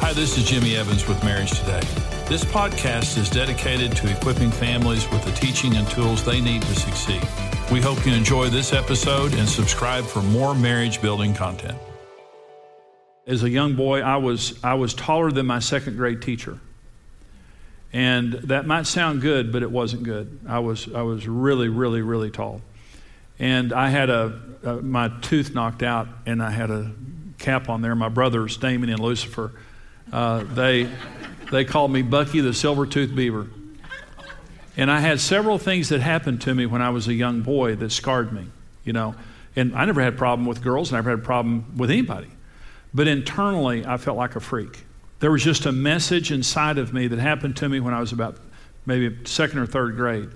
Hi, this is Jimmy Evans with Marriage Today. This podcast is dedicated to equipping families with the teaching and tools they need to succeed. We hope you enjoy this episode and subscribe for more marriage building content. As a young boy, I was, I was taller than my second grade teacher. And that might sound good, but it wasn't good. I was, I was really, really, really tall. And I had a, a my tooth knocked out, and I had a cap on there. My brothers, Damon and Lucifer, uh, they, they called me Bucky the Silver Tooth Beaver. And I had several things that happened to me when I was a young boy that scarred me, you know. And I never had a problem with girls, never had a problem with anybody. But internally, I felt like a freak. There was just a message inside of me that happened to me when I was about maybe second or third grade.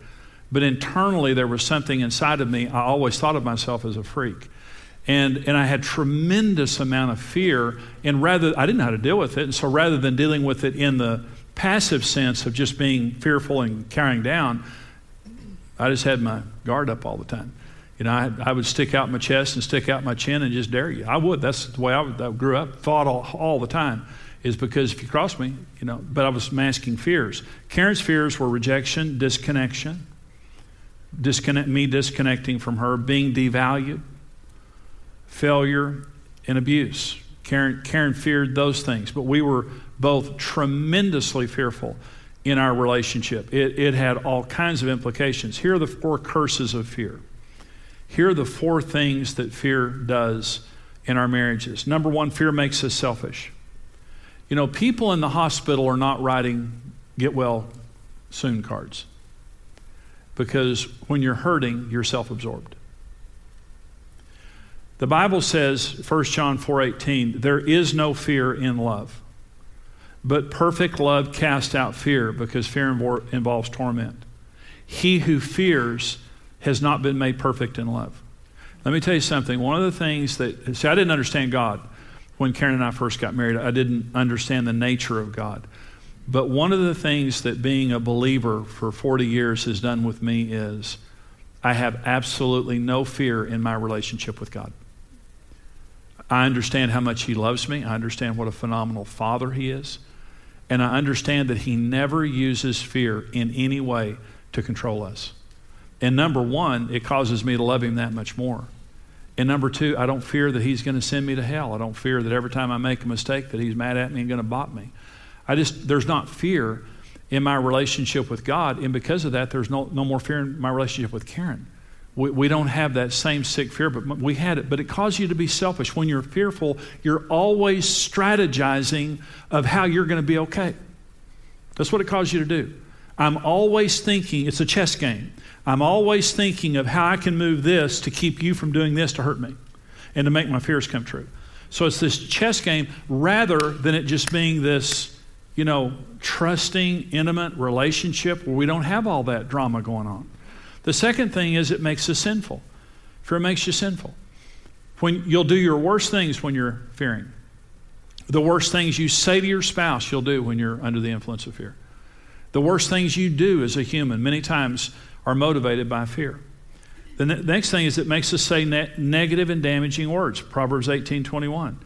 But internally, there was something inside of me. I always thought of myself as a freak. And, and I had tremendous amount of fear. And rather, I didn't know how to deal with it. And so rather than dealing with it in the passive sense of just being fearful and carrying down, I just had my guard up all the time. You know, I, I would stick out my chest and stick out my chin and just dare you. I would. That's the way I, would, I grew up, thought all, all the time is because if you cross me, you know, but I was masking fears. Karen's fears were rejection, disconnection, disconnect, me disconnecting from her, being devalued, failure, and abuse. Karen, Karen feared those things, but we were both tremendously fearful in our relationship. It, it had all kinds of implications. Here are the four curses of fear. Here are the four things that fear does in our marriages. Number one, fear makes us selfish. You know, people in the hospital are not writing get well soon cards because when you're hurting, you're self absorbed. The Bible says, 1 John 4:18, there is no fear in love. But perfect love casts out fear because fear involves torment. He who fears has not been made perfect in love. Let me tell you something. One of the things that, see, I didn't understand God when Karen and I first got married. I didn't understand the nature of God. But one of the things that being a believer for 40 years has done with me is I have absolutely no fear in my relationship with God. I understand how much He loves me. I understand what a phenomenal Father He is. And I understand that He never uses fear in any way to control us. And number one, it causes me to love Him that much more. And number two, I don't fear that He's going to send me to hell. I don't fear that every time I make a mistake that He's mad at me and going to bop me. I just, there's not fear in my relationship with God. And because of that, there's no, no more fear in my relationship with Karen. We, we don't have that same sick fear, but we had it. But it caused you to be selfish. When you're fearful, you're always strategizing of how you're going to be okay. That's what it caused you to do. I'm always thinking, it's a chess game. I'm always thinking of how I can move this to keep you from doing this to hurt me and to make my fears come true. So it's this chess game rather than it just being this, you know, trusting, intimate relationship where we don't have all that drama going on. The second thing is it makes us sinful. Fear makes you sinful. When you'll do your worst things when you're fearing. The worst things you say to your spouse, you'll do when you're under the influence of fear. The worst things you do as a human many times are motivated by fear. The ne- next thing is it makes us say ne- negative and damaging words. Proverbs 18 21.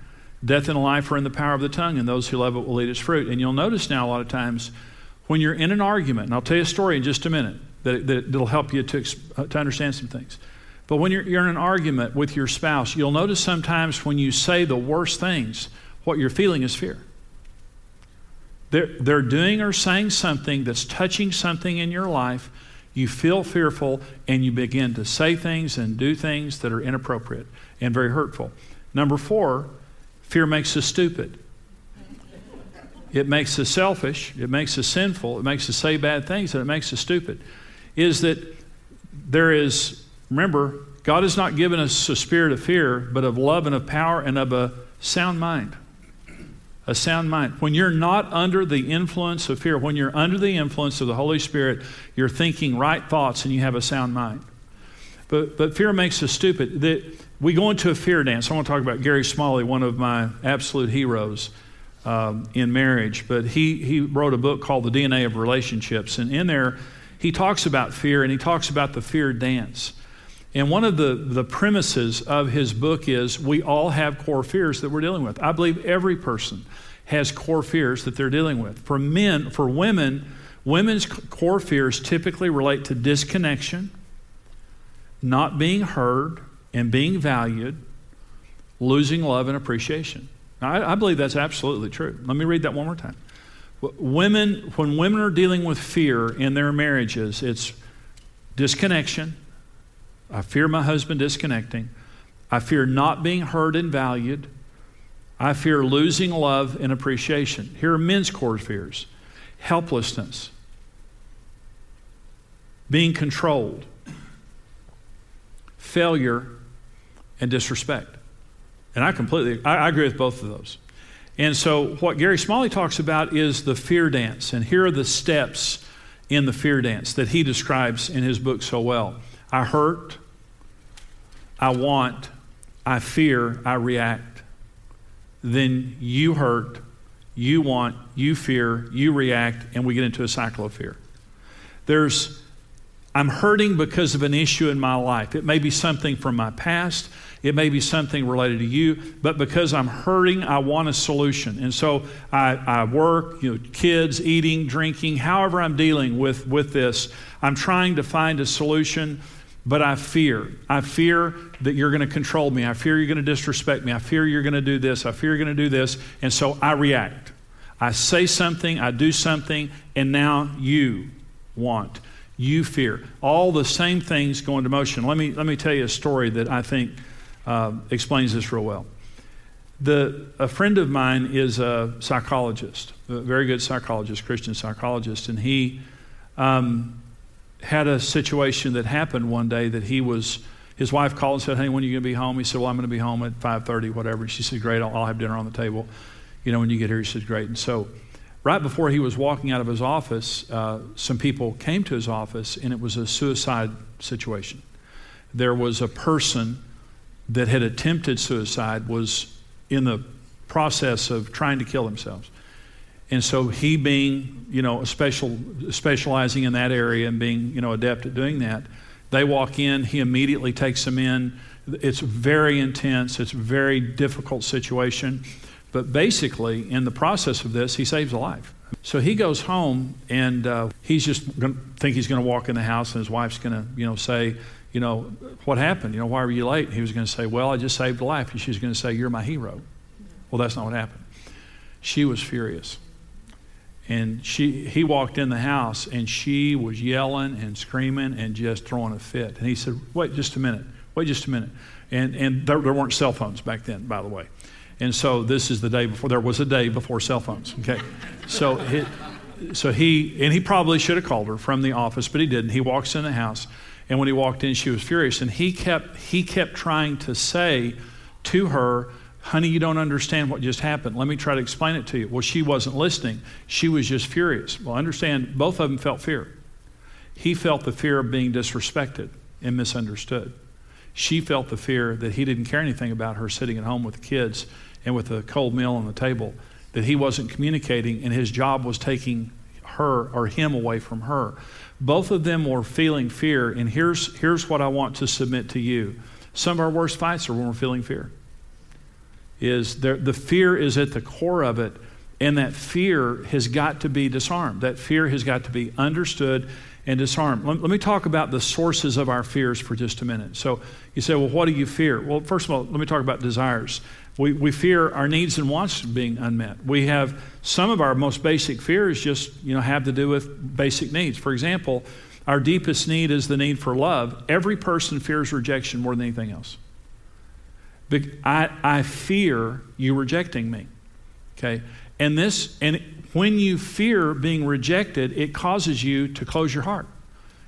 Death and life are in the power of the tongue, and those who love it will eat its fruit. And you'll notice now a lot of times when you're in an argument, and I'll tell you a story in just a minute that, that, will help you to, uh, to understand some things. But when you're, you're in an argument with your spouse, you'll notice sometimes when you say the worst things, what you're feeling is fear. They're, they're doing or saying something that's touching something in your life. You feel fearful and you begin to say things and do things that are inappropriate and very hurtful. Number four, fear makes us stupid. It makes us selfish. It makes us sinful. It makes us say bad things and it makes us stupid is that there is, remember, God has not given us a spirit of fear, but of love and of power and of a sound mind. A sound mind. When you're not under the influence of fear, when you're under the influence of the Holy Spirit, you're thinking right thoughts and you have a sound mind. But, but fear makes us stupid. That we go into a fear dance. I want to talk about Gary Smalley, one of my absolute heroes um, in marriage. But he, he wrote a book called The DNA of Relationships. And in there, he talks about fear and he talks about the fear dance. And one of the, the premises of his book is we all have core fears that we're dealing with. I believe every person has core fears that they're dealing with. For men, for women, women's core fears typically relate to disconnection, not being heard and being valued, losing love and appreciation. Now, I, I believe that's absolutely true. Let me read that one more time. Women, when women are dealing with fear in their marriages, it's disconnection. I fear my husband disconnecting. I fear not being heard and valued. I fear losing love and appreciation. Here are men's core fears helplessness, being controlled, failure, and disrespect. And I completely, I, I agree with both of those. And so, what Gary Smalley talks about is the fear dance. And here are the steps in the fear dance that he describes in his book so well I hurt, I want, I fear, I react. Then you hurt, you want, you fear, you react, and we get into a cycle of fear. There's, I'm hurting because of an issue in my life. It may be something from my past. It may be something related to you, but because I'm hurting, I want a solution. And so I, I work, you know, kids, eating, drinking, however I'm dealing with, with this, I'm trying to find a solution, but I fear. I fear that you're going to control me. I fear you're going to disrespect me. I fear you're going to do this. I fear you're going to do this. And so I react. I say something, I do something, and now you want you fear. All the same things go into motion. Let me, let me tell you a story that I think uh, explains this real well. The, a friend of mine is a psychologist, a very good psychologist, Christian psychologist, and he um, had a situation that happened one day that he was. His wife called and said, "Hey, when are you going to be home?" He said, "Well, I'm going to be home at 5:30, whatever." And she said, "Great, I'll, I'll have dinner on the table." You know, when you get here, he said, "Great." And so, right before he was walking out of his office, uh, some people came to his office, and it was a suicide situation. There was a person that had attempted suicide was in the process of trying to kill themselves. And so he being, you know, special, specializing in that area and being, you know, adept at doing that, they walk in, he immediately takes them in. It's very intense, it's a very difficult situation. But basically, in the process of this, he saves a life. So he goes home and uh, he's just going to think he's going to walk in the house and his wife's going to, you know, say, you know, what happened? You know, why were you late? He was going to say, well, I just saved a life. And she was going to say, you're my hero. Well, that's not what happened. She was furious. And she, he walked in the house and she was yelling and screaming and just throwing a fit. And he said, wait just a minute. Wait just a minute. And, and there, there weren't cell phones back then, by the way. And so this is the day before, there was a day before cell phones, okay? So, so he, and he probably should have called her from the office, but he didn't. He walks in the house and when he walked in, she was furious. And he kept, he kept trying to say to her, Honey, you don't understand what just happened. Let me try to explain it to you. Well, she wasn't listening. She was just furious. Well, understand, both of them felt fear. He felt the fear of being disrespected and misunderstood. She felt the fear that he didn't care anything about her sitting at home with the kids and with a cold meal on the table, that he wasn't communicating, and his job was taking her or him away from her. Both of them were feeling fear, and here's, here's what I want to submit to you. Some of our worst fights are when we're feeling fear. Is there, the fear is at the core of it, and that fear has got to be disarmed. That fear has got to be understood and disarmed. Let, let, me talk about the sources of our fears for just a minute. So you say, well, what do you fear? Well, first of all, let me talk about desires. We, we fear our needs and wants being unmet. We have some of our most basic fears just you know have to do with basic needs. For example, our deepest need is the need for love. Every person fears rejection more than anything else. I, I fear you rejecting me. Okay? And this and when you fear being rejected, it causes you to close your heart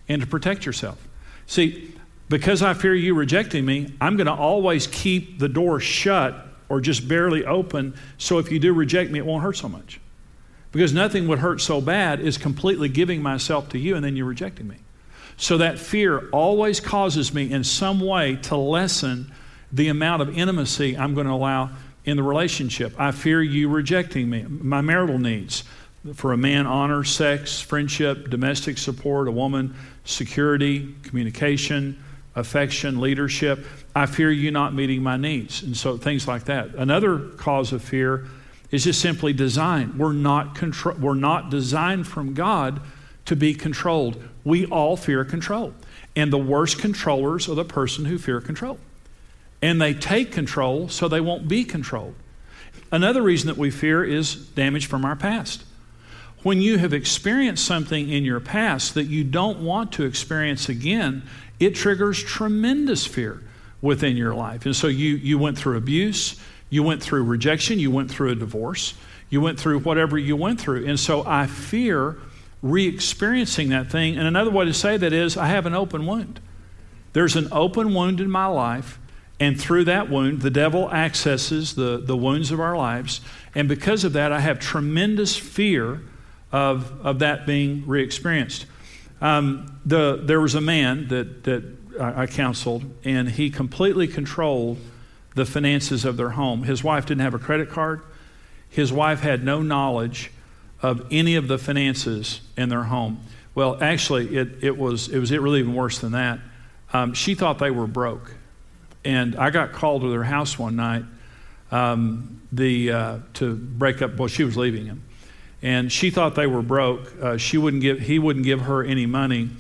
and to protect yourself. See, because I fear you rejecting me, I'm going to always keep the door shut or just barely open, so if you do reject me, it won't hurt so much. Because nothing would hurt so bad is completely giving myself to you and then you're rejecting me. So that fear always causes me in some way to lessen the amount of intimacy I'm going to allow in the relationship. I fear you rejecting me, my marital needs. For a man, honor, sex, friendship, domestic support, a woman, security, communication, affection, leadership. I fear you not meeting my needs. And so things like that. Another cause of fear is just simply design. We're not, contro- we're not designed from God to be controlled. We all fear control. And the worst controllers are the person who fear control. And they take control so they won't be controlled. Another reason that we fear is damage from our past. When you have experienced something in your past that you don't want to experience again, it triggers tremendous fear within your life. And so you, you went through abuse, you went through rejection, you went through a divorce, you went through whatever you went through. And so I fear re experiencing that thing. And another way to say that is I have an open wound. There's an open wound in my life, and through that wound, the devil accesses the, the wounds of our lives. And because of that, I have tremendous fear of, of that being re experienced. Um, the, there was a man that, that I counseled, and he completely controlled the finances of their home. His wife didn't have a credit card, his wife had no knowledge of any of the finances in their home. Well, actually, it, it, was, it was really even worse than that. Um, she thought they were broke. And I got called to their house one night um, the, uh, to break up, well, she was leaving him. And she thought they were broke. Uh, she wouldn't give, he wouldn't give her any money.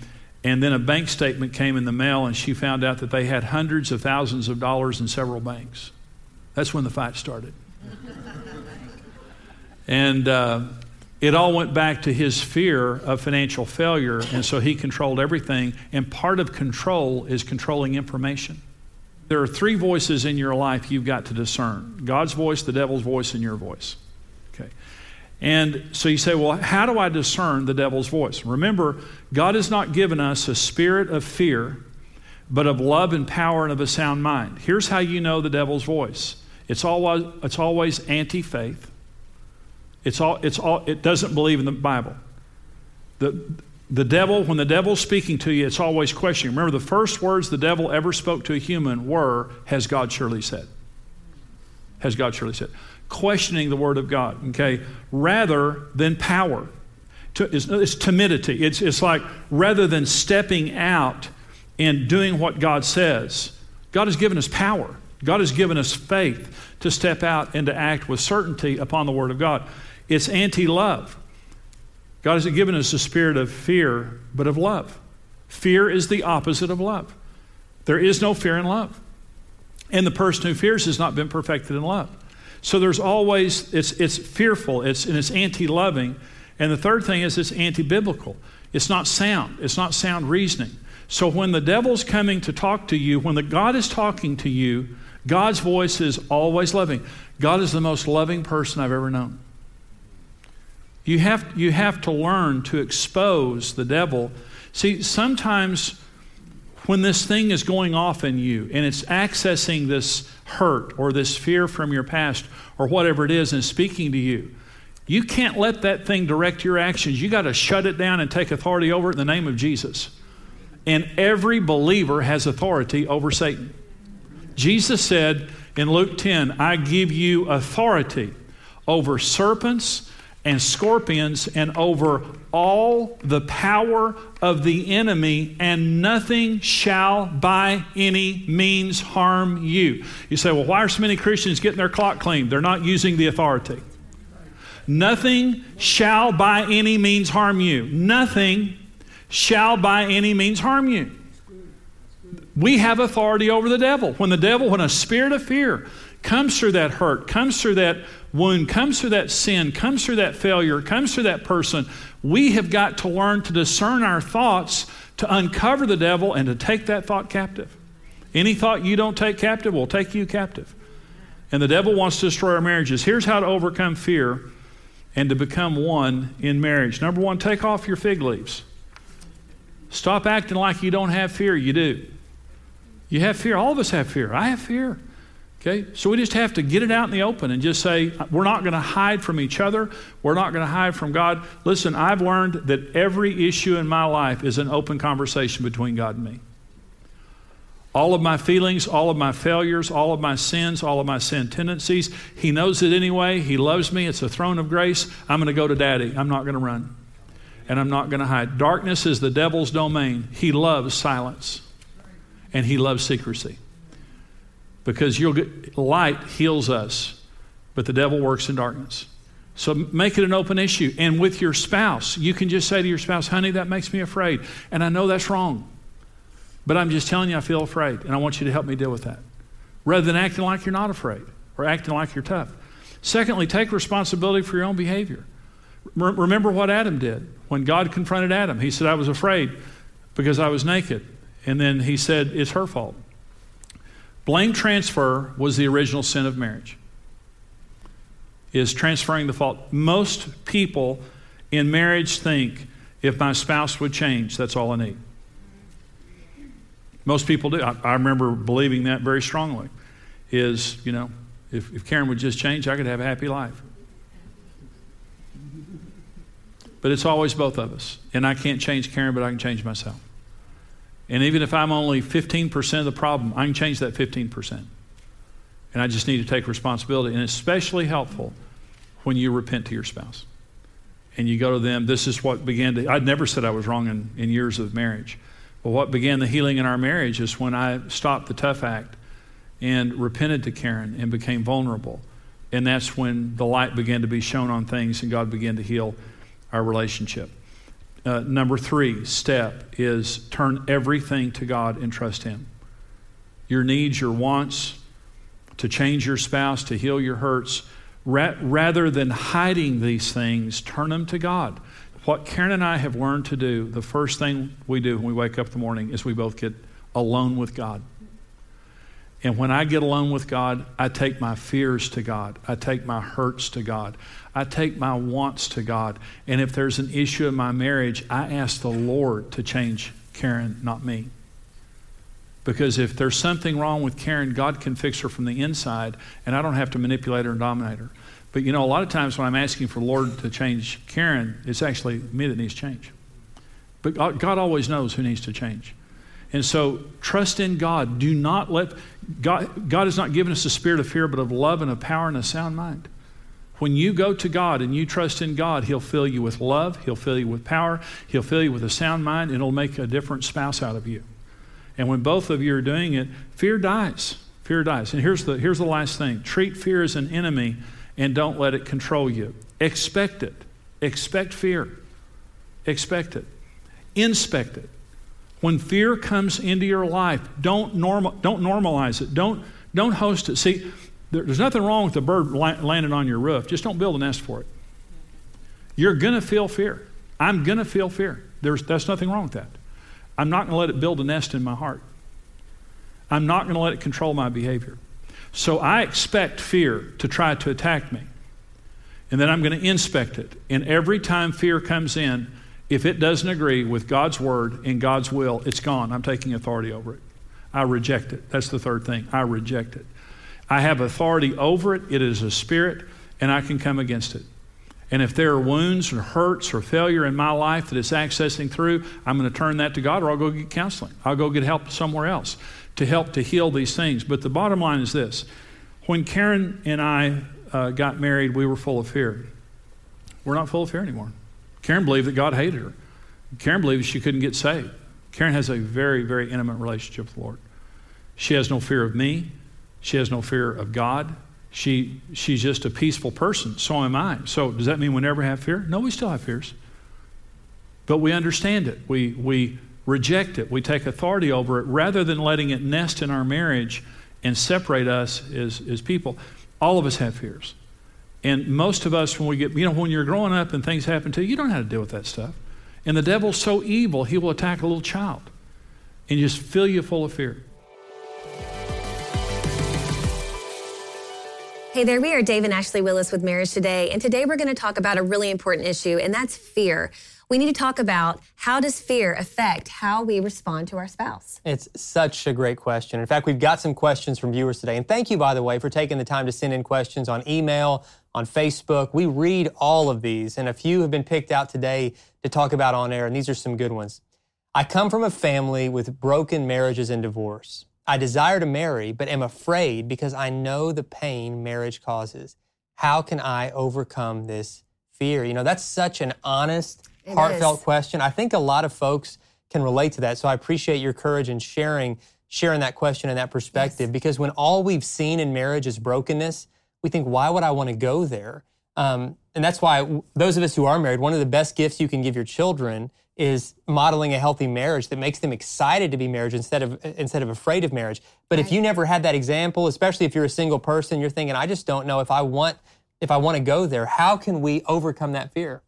And then a bank statement came in the mail, and she found out that they had hundreds of thousands of dollars in several banks. That's when the fight started. and uh, it all went back to his fear of financial failure, and so he controlled everything. And part of control is controlling information. There are three voices in your life you've got to discern God's voice, the devil's voice, and your voice. Okay. And so you say, well, how do I discern the devil's voice? Remember, God has not given us a spirit of fear, but of love and power and of a sound mind. Here's how you know the devil's voice it's always, it's always anti faith, it's all, it's all, it doesn't believe in the Bible. The, the devil, when the devil's speaking to you, it's always questioning. Remember, the first words the devil ever spoke to a human were, Has God surely said? Has God surely said? Questioning the Word of God, okay, rather than power. It's, timidity. It's, it's like rather than stepping out and doing what God says, God has given us power. God has given us faith to step out and to act with certainty upon the Word of God. It's anti love. God hasn't given us a spirit of fear, but of love. Fear is the opposite of love. There is no fear in love. And the person who fears has not been perfected in love. So there's always, it's, it's fearful, it's, and it's anti loving. And the third thing is it's anti biblical. It's not sound, it's not sound reasoning. So when the devil's coming to talk to you, when the God is talking to you, God's voice is always loving. God is the most loving person I've ever known. You have, you have to learn to expose the devil. See, sometimes when this thing is going off in you and it's accessing this hurt or this fear from your past or whatever it is and speaking to you, you can't let that thing direct your actions. You got to shut it down and take authority over it in the name of Jesus. And every believer has authority over Satan. Jesus said in Luke 10, I give you authority over serpents and scorpions and over all the power of the enemy, and nothing shall by any means harm you. You say, well, why are so many Christians getting their clock cleaned? They're not using the authority. Nothing shall by any means harm you. Nothing shall by any means harm you. We have authority over the devil. When the devil, when a spirit of fear comes through that hurt, comes through that wound, comes through that sin, comes through that failure, comes through that person, we have got to learn to discern our thoughts to uncover the devil and to take that thought captive. Any thought you don't take captive will take you captive. And the devil wants to destroy our marriages. Here's how to overcome fear and to become one in marriage. Number one, take off your fig leaves. Stop acting like you don't have fear. You do. You have fear. All of us have fear. I have fear. Okay? So we just have to get it out in the open and just say, we're not going to hide from each other. We're not going to hide from God. Listen, I've learned that every issue in my life is an open conversation between God and me. All of my feelings, all of my failures, all of my sins, all of my sin tendencies, He knows it anyway. He loves me. It's a throne of grace. I'm going to go to Daddy. I'm not going to run. And I'm not going to hide. Darkness is the devil's domain. He loves silence, and He loves secrecy because you'll get, light heals us. but the devil works in darkness. So make it an open issue. And with your spouse, you can just say to your spouse, honey, that makes me afraid. And I know that's wrong. But I'm just telling you, I feel afraid, and I want you to help me deal with that. Rather than acting like you're not afraid or acting like you're tough. Secondly, take responsibility for your own behavior. Remember what Adam did when God confronted Adam. He said, I was afraid because I was naked. And then he said, It's her fault. Blame transfer was the original sin of marriage. Is transferring the fault. Most people in marriage think if my spouse would change, that's all I need. Most people do. I, I remember believing that very strongly. Is, you know, if, if Karen would just change, I could have a happy life. But it's always both of us. And I can't change Karen, but I can change myself. And even if I'm only 15% of the problem, I can change that 15%. And I just need to take responsibility. And it's especially helpful when you repent to your spouse. And you go to them, this is what began to, I'd never said I was wrong in, in years of marriage. But what began the healing in our marriage is when I stopped the tough act and repented to Karen and became vulnerable. And that's when the light began to be shown on things and God began to heal our relationship. Uh, number three step is turn everything to God and trust Him. Your needs, your wants, to change your spouse, to heal your hurts, ra- rather than hiding these things, turn them to God. What Karen and I have learned to do, the first thing we do when we wake up in the morning is we both get alone with God. And when I get alone with God, I take my fears to God. I take my hurts to God. I take my wants to God. And if there's an issue in my marriage, I ask the Lord to change Karen, not me. Because if there's something wrong with Karen, God can fix her from the inside, and I don't have to manipulate her and dominate her. But you know, a lot of times when I'm asking for the Lord to change Karen, it's actually me that needs change. But God always knows who needs to change. And so trust in God. Do not let God, God has not given us a spirit of fear, but of love and of power and a sound mind. When you go to God and you trust in God, He'll fill you with love, He'll fill you with power, He'll fill you with a sound mind, and it'll make a different spouse out of you. And when both of you are doing it, fear dies. Fear dies. And here's the, here's the last thing treat fear as an enemy and don't let it control you. Expect it. Expect fear. Expect it. Inspect it. When fear comes into your life, don't, normal, don't normalize it. Don't, don't host it. See, there's nothing wrong with the bird landing on your roof. Just don't build a nest for it. You're going to feel fear. I'm going to feel fear. There's, that's nothing wrong with that. I'm not going to let it build a nest in my heart. I'm not going to let it control my behavior. So I expect fear to try to attack me. And then I'm going to inspect it. And every time fear comes in, if it doesn't agree with God's word and God's will, it's gone. I'm taking authority over it. I reject it. That's the third thing. I reject it. I have authority over it. It is a spirit, and I can come against it. And if there are wounds or hurts or failure in my life that it's accessing through, I'm going to turn that to God or I'll go get counseling. I'll go get help somewhere else to help to heal these things. But the bottom line is this when Karen and I uh, got married, we were full of fear. We're not full of fear anymore. Karen believed that God hated her. Karen believed she couldn't get saved. Karen has a very, very intimate relationship with the Lord. She has no fear of me. She has no fear of God. She, she's just a peaceful person. So am I. So does that mean we never have fear? No, we still have fears. But we understand it. We, we reject it. We take authority over it rather than letting it nest in our marriage and separate us as, as people. All of us have fears. And most of us, when we get, you know, when you're growing up and things happen to you, you don't know how to deal with that stuff. And the devil's so evil, he will attack a little child and just fill you full of fear. Hey there, we are Dave and Ashley Willis with Marriage Today, and today we're going to talk about a really important issue, and that's fear. We need to talk about how does fear affect how we respond to our spouse? It's such a great question. In fact, we've got some questions from viewers today, and thank you, by the way, for taking the time to send in questions on email, on Facebook. We read all of these, and a few have been picked out today to talk about on air, and these are some good ones. I come from a family with broken marriages and divorce. I desire to marry, but am afraid because I know the pain marriage causes. How can I overcome this fear? You know, that's such an honest, it heartfelt is. question. I think a lot of folks can relate to that. So I appreciate your courage in sharing sharing that question and that perspective yes. because when all we've seen in marriage is brokenness, we think, why would I want to go there? Um, and that's why those of us who are married, one of the best gifts you can give your children is modeling a healthy marriage that makes them excited to be married instead of instead of afraid of marriage. But right. if you never had that example, especially if you're a single person, you're thinking, I just don't know if I want if I want to go there. How can we overcome that fear?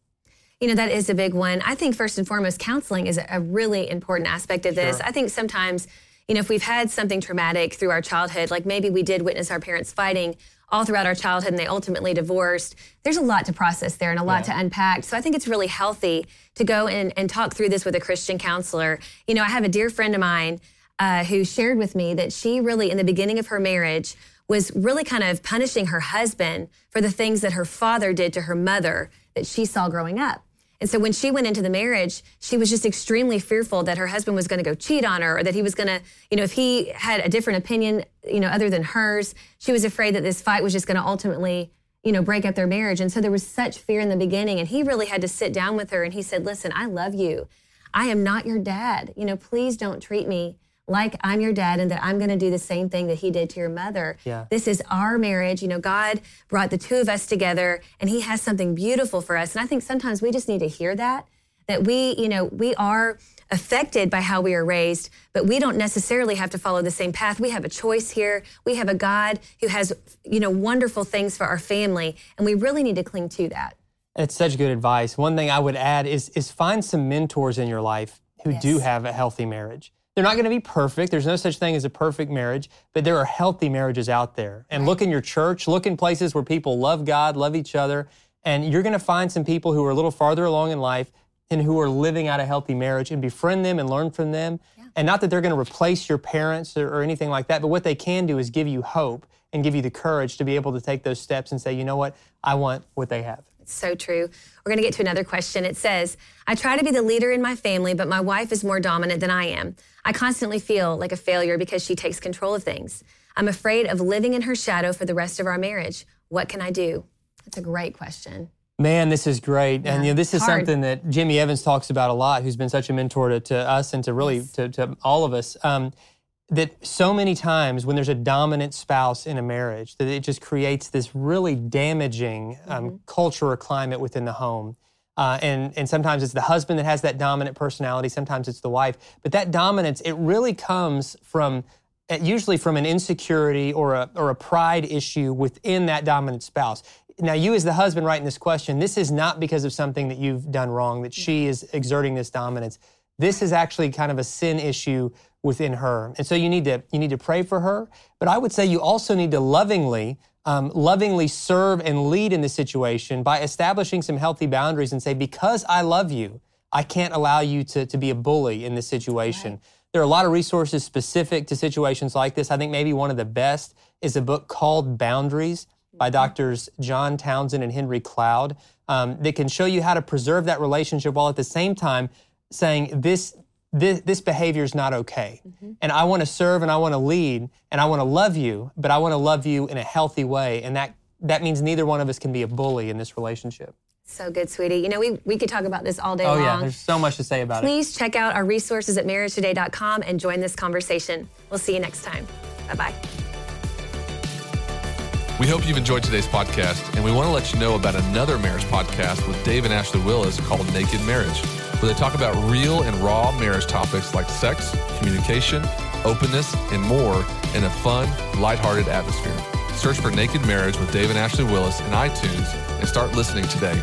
You know, that is a big one. I think first and foremost, counseling is a really important aspect of this. Sure. I think sometimes, you know, if we've had something traumatic through our childhood, like maybe we did witness our parents fighting all throughout our childhood and they ultimately divorced, there's a lot to process there and a lot yeah. to unpack. So I think it's really healthy to go and, and talk through this with a Christian counselor. You know, I have a dear friend of mine uh, who shared with me that she really, in the beginning of her marriage, was really kind of punishing her husband for the things that her father did to her mother that she saw growing up. And so when she went into the marriage, she was just extremely fearful that her husband was going to go cheat on her or that he was going to, you know, if he had a different opinion, you know, other than hers, she was afraid that this fight was just going to ultimately, you know, break up their marriage. And so there was such fear in the beginning. And he really had to sit down with her and he said, listen, I love you. I am not your dad. You know, please don't treat me like I'm your dad and that I'm going to do the same thing that he did to your mother. Yeah. This is our marriage. You know, God brought the two of us together and he has something beautiful for us. And I think sometimes we just need to hear that, that we, you know, we are affected by how we are raised, but we don't necessarily have to follow the same path. We have a choice here. We have a God who has, you know, wonderful things for our family, and we really need to cling to that. It's such good advice. One thing I would add is is find some mentors in your life who yes. do have a healthy marriage. They're not going to be perfect. There's no such thing as a perfect marriage, but there are healthy marriages out there. And look in your church, look in places where people love God, love each other, and you're going to find some people who are a little farther along in life and who are living out a healthy marriage and befriend them and learn from them. Yeah. And not that they're going to replace your parents or, or anything like that, but what they can do is give you hope and give you the courage to be able to take those steps and say, you know what, I want what they have so true. We're going to get to another question. It says, I try to be the leader in my family, but my wife is more dominant than I am. I constantly feel like a failure because she takes control of things. I'm afraid of living in her shadow for the rest of our marriage. What can I do? That's a great question. Man, this is great. Yeah, and you know, this is hard. something that Jimmy Evans talks about a lot, who's been such a mentor to, to us and to really yes. to, to, all of us. Um, that so many times when there's a dominant spouse in a marriage that it just creates this really damaging um, mm-hmm. culture or climate within the home. Uh, and, and sometimes it's the husband that has that dominant personality sometimes it's the wife. But that dominance it really comes from uh, usually from an insecurity or a, or a pride issue within that dominant spouse. Now you as the husband writing this question this is not because of something that you've done wrong that she is exerting this dominance this is actually kind of a sin issue within her. And so you need to you need to pray for her, but I would say you also need to lovingly um, lovingly serve and lead in this situation by establishing some healthy boundaries and say, because I love you, I can't allow you to, to be a bully in this situation. Right. There are a lot of resources specific to situations like this. I think maybe one of the best is a book called Boundaries by mm-hmm. doctors John Townsend and Henry Cloud um, that can show you how to preserve that relationship while at the same time saying this this, this behavior is not okay. Mm-hmm. And I want to serve and I want to lead and I want to love you, but I want to love you in a healthy way. And that, that means neither one of us can be a bully in this relationship. So good, sweetie. You know, we, we could talk about this all day oh, long. yeah, there's so much to say about Please it. Please check out our resources at marriagetoday.com and join this conversation. We'll see you next time. Bye bye. We hope you've enjoyed today's podcast, and we want to let you know about another marriage podcast with Dave and Ashley Willis called Naked Marriage where they talk about real and raw marriage topics like sex, communication, openness, and more in a fun, lighthearted atmosphere. Search for Naked Marriage with Dave and Ashley Willis in iTunes and start listening today.